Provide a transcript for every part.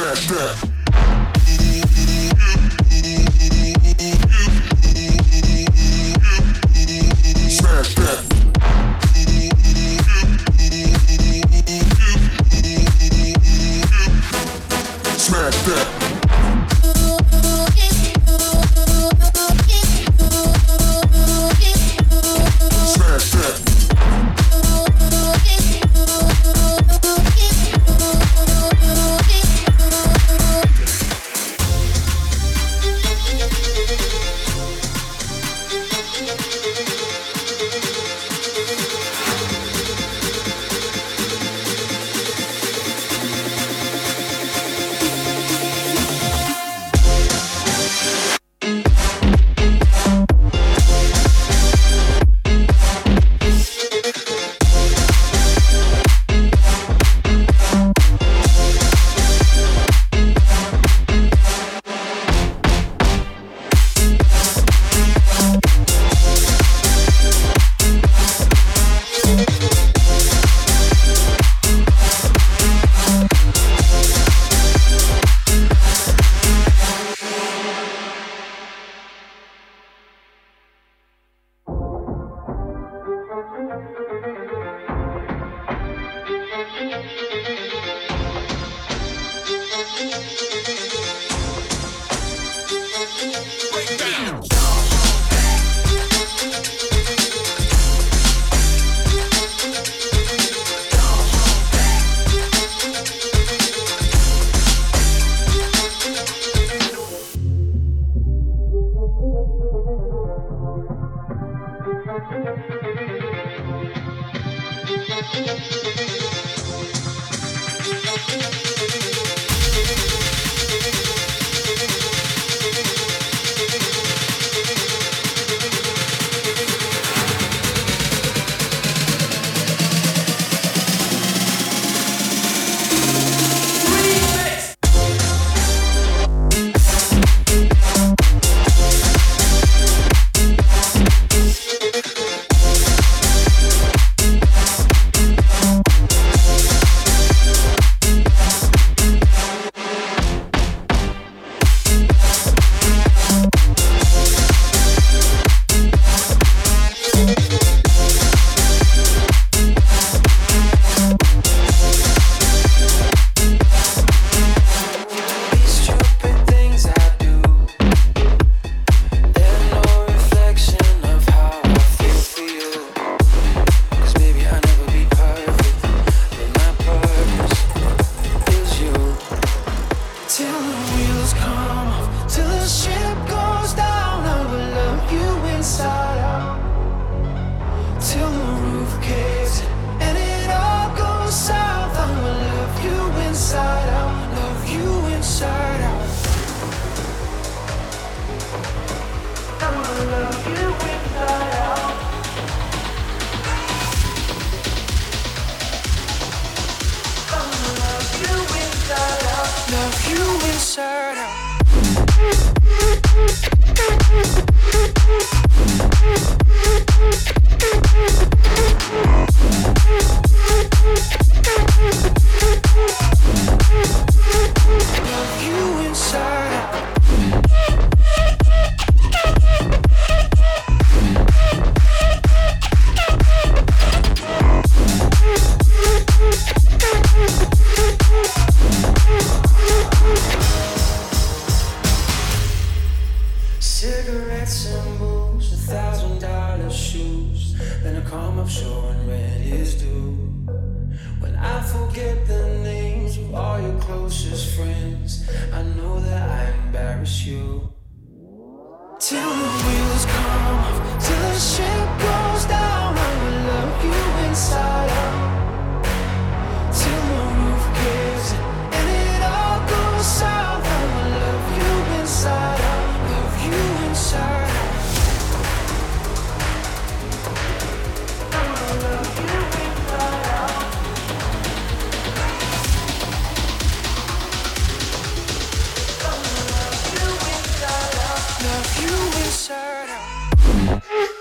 Smash Thank you. shirt off.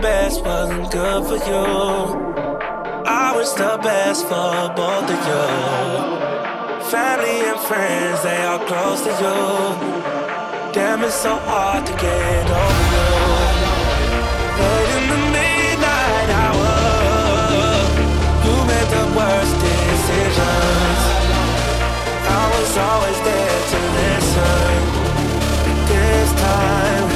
best wasn't good for you. I was the best for both of you. Family and friends, they are close to you. Damn, it's so hard to get over you. worst decisions. I was always there to listen. This time.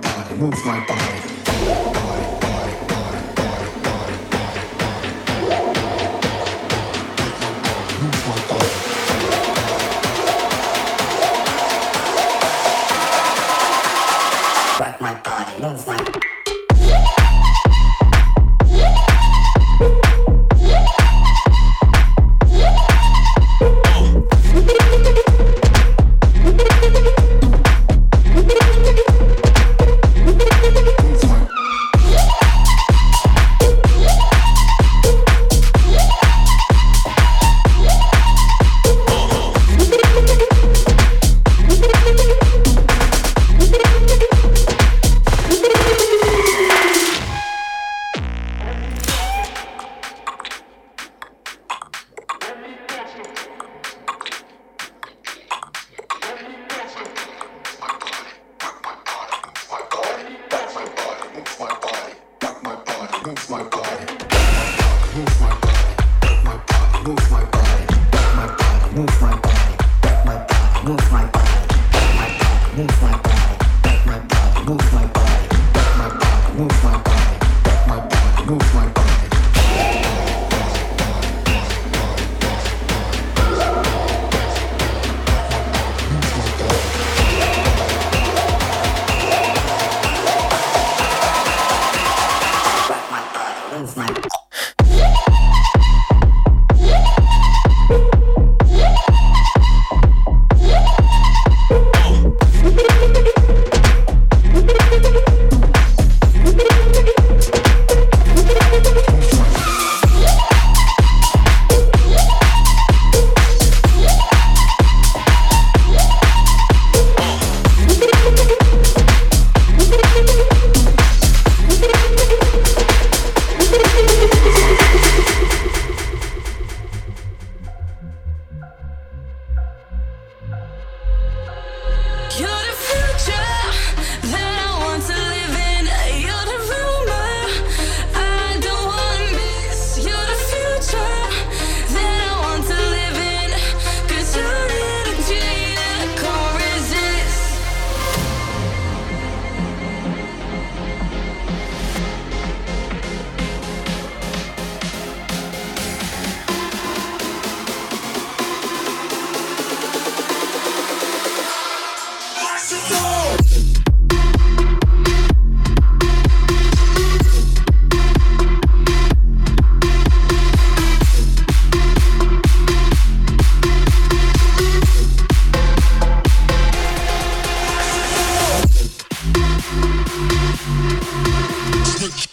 body, move my body, body. move my body. Yeah.